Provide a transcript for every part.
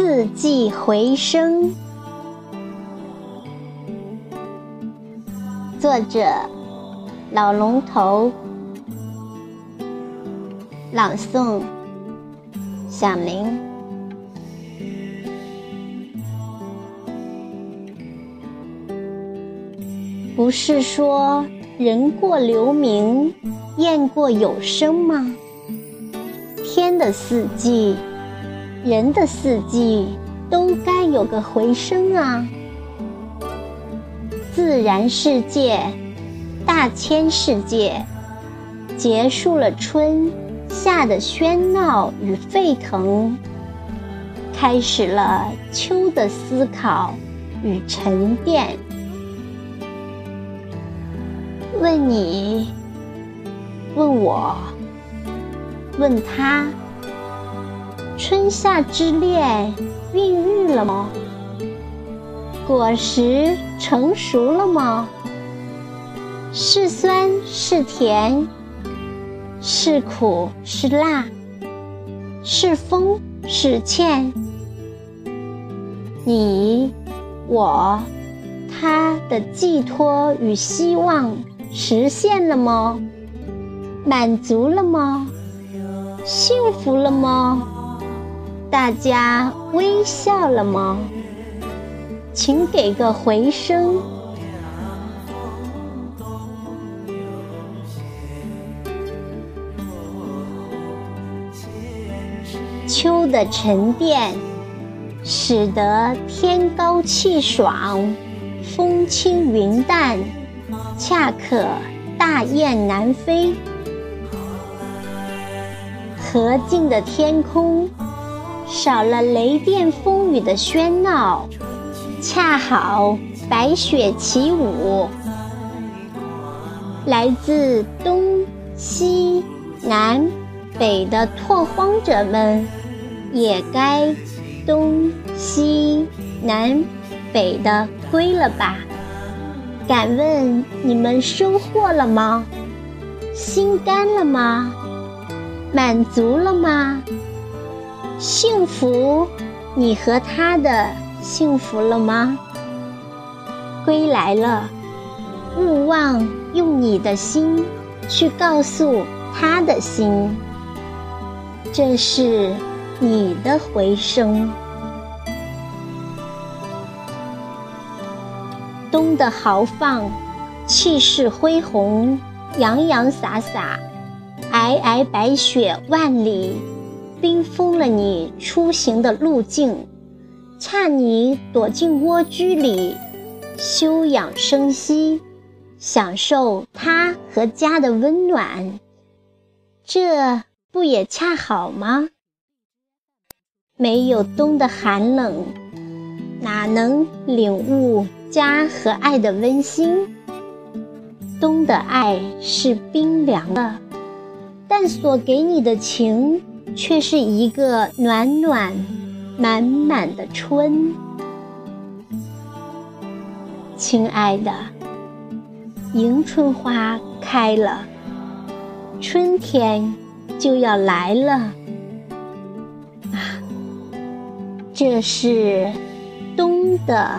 四季回声，作者老龙头，朗诵响铃。不是说人过留名，雁过有声吗？天的四季。人的四季都该有个回声啊！自然世界，大千世界，结束了春夏的喧闹与沸腾，开始了秋的思考与沉淀。问你，问我，问他。春夏之恋孕育了吗？果实成熟了吗？是酸是甜，是苦是辣，是丰是欠。你、我、他的寄托与希望实现了吗？满足了吗？幸福了吗？大家微笑了吗？请给个回声。秋的沉淀，使得天高气爽，风轻云淡，恰可大雁南飞。和静的天空。少了雷电风雨的喧闹，恰好白雪起舞。来自东西南北的拓荒者们，也该东西南北的归了吧？敢问你们收获了吗？心甘了吗？满足了吗？幸福，你和他的幸福了吗？归来了，勿忘用你的心去告诉他的心，这是你的回声。冬的豪放，气势恢宏，洋洋洒洒，皑皑白雪万里。冰封了你出行的路径，恰你躲进蜗居里休养生息，享受他和家的温暖，这不也恰好吗？没有冬的寒冷，哪能领悟家和爱的温馨？冬的爱是冰凉的，但所给你的情。却是一个暖暖、满满的春，亲爱的，迎春花开了，春天就要来了啊！这是冬的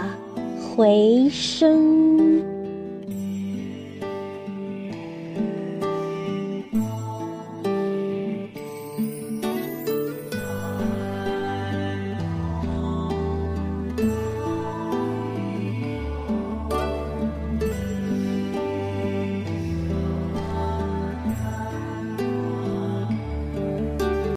回声。